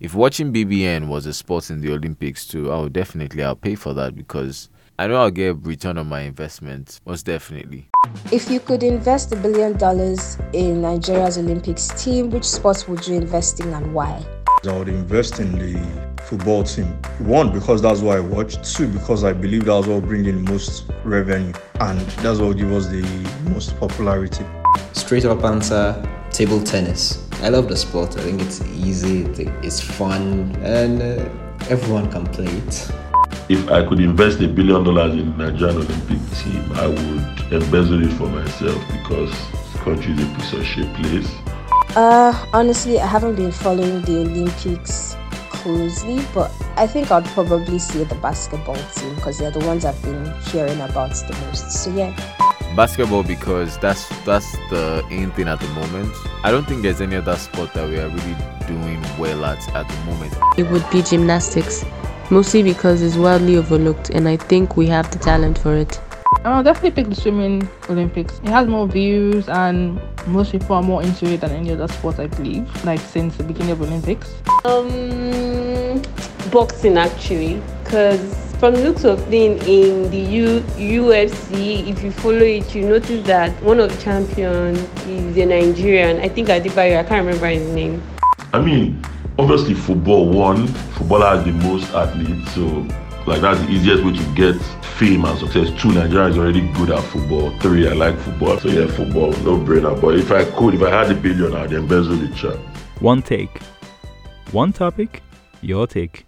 if watching BBN was a sport in the Olympics too, I would definitely I'll pay for that because I know I'll get a return on my investment, most definitely. If you could invest a billion dollars in Nigeria's Olympics team, which sports would you invest in and why? I would invest in the football team. One, because that's what I watch. Two, because I believe that's what will bring in most revenue. And that's what will give us the most popularity. Straight up answer table tennis. I love the sport. I think it's easy, it's fun, and uh, everyone can play it. If I could invest a billion dollars in the Nigerian Olympic team, I would embezzle it for myself because the country is a piece of shit place. Uh, honestly, I haven't been following the Olympics closely, but I think I'd probably say the basketball team because they're the ones I've been hearing about the most. So yeah. Basketball because that's that's the in thing at the moment. I don't think there's any other sport that we are really doing well at at the moment. It would be gymnastics mostly because it's widely overlooked and I think we have the talent for it. I'll definitely pick the swimming Olympics. It has more views and most people are more into it than any other sport, I believe, like since the beginning of Olympics. Um, boxing actually, because from the looks of things in the U- UFC, if you follow it, you notice that one of the champions is a Nigerian. I think Adebayo, I can't remember his name. I mean, obviously football one football has the most athletes so like that's the easiest way to get fame and success. Two nigeria is already good at football three i like football. So yeah football no brainer. But if i could if i had a billion i'd embezzle the chat. One take. One topic your take